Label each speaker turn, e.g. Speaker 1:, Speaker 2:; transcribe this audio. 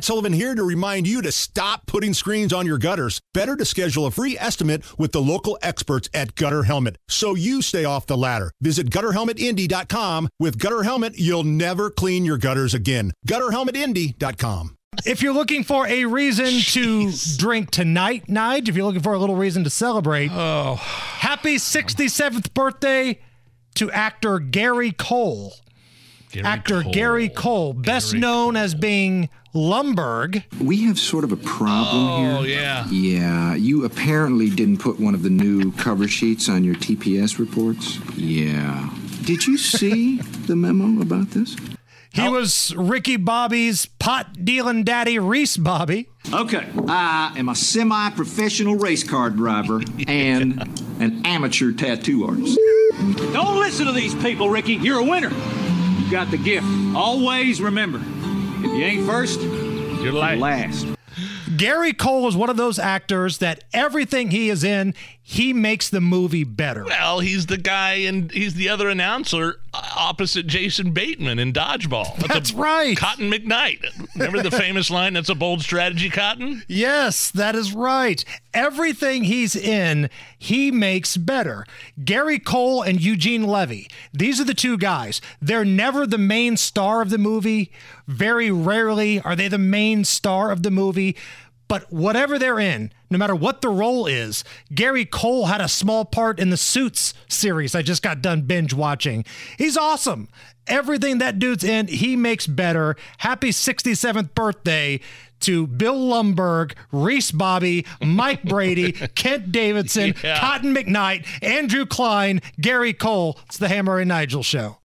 Speaker 1: Matt Sullivan here to remind you to stop putting screens on your gutters. Better to schedule a free estimate with the local experts at Gutter Helmet so you stay off the ladder. Visit gutterhelmetindy.com. With Gutter Helmet, you'll never clean your gutters again. Gutterhelmetindy.com.
Speaker 2: If you're looking for a reason to drink tonight, Nige, if you're looking for a little reason to celebrate,
Speaker 3: Oh,
Speaker 2: happy 67th birthday to actor Gary Cole.
Speaker 3: Gary
Speaker 2: actor
Speaker 3: Cole.
Speaker 2: Gary Cole, best
Speaker 3: Gary
Speaker 2: known as being Lumbergh.
Speaker 4: We have sort of a problem here.
Speaker 3: Oh,
Speaker 4: here.
Speaker 3: yeah.
Speaker 4: Yeah, you apparently didn't put one of the new cover sheets on your TPS reports. Yeah. Did you see the memo about this?
Speaker 2: He was Ricky Bobby's pot dealing daddy, Reese Bobby.
Speaker 5: Okay, I am a semi professional race car driver and an amateur tattoo artist. Don't listen to these people, Ricky. You're a winner. Got the gift. Always remember if you ain't first,
Speaker 3: You're
Speaker 5: you're last.
Speaker 2: Gary Cole is one of those actors that everything he is in, he makes the movie better.
Speaker 3: well, he's the guy and he's the other announcer uh, opposite Jason Bateman in Dodgeball.
Speaker 2: That's
Speaker 3: a-
Speaker 2: right.
Speaker 3: Cotton McKnight. Remember the famous line, that's a bold strategy, Cotton?
Speaker 2: Yes, that is right. Everything he's in, he makes better. Gary Cole and Eugene Levy, these are the two guys. They're never the main star of the movie. Very rarely are they the main star of the movie. But whatever they're in, no matter what the role is, Gary Cole had a small part in the Suits series I just got done binge watching. He's awesome. Everything that dude's in, he makes better. Happy 67th birthday to Bill Lumbergh, Reese Bobby, Mike Brady, Kent Davidson,
Speaker 3: Yeah.
Speaker 2: Cotton McKnight, Andrew Klein, Gary Cole. It's the Hammer and Nigel show.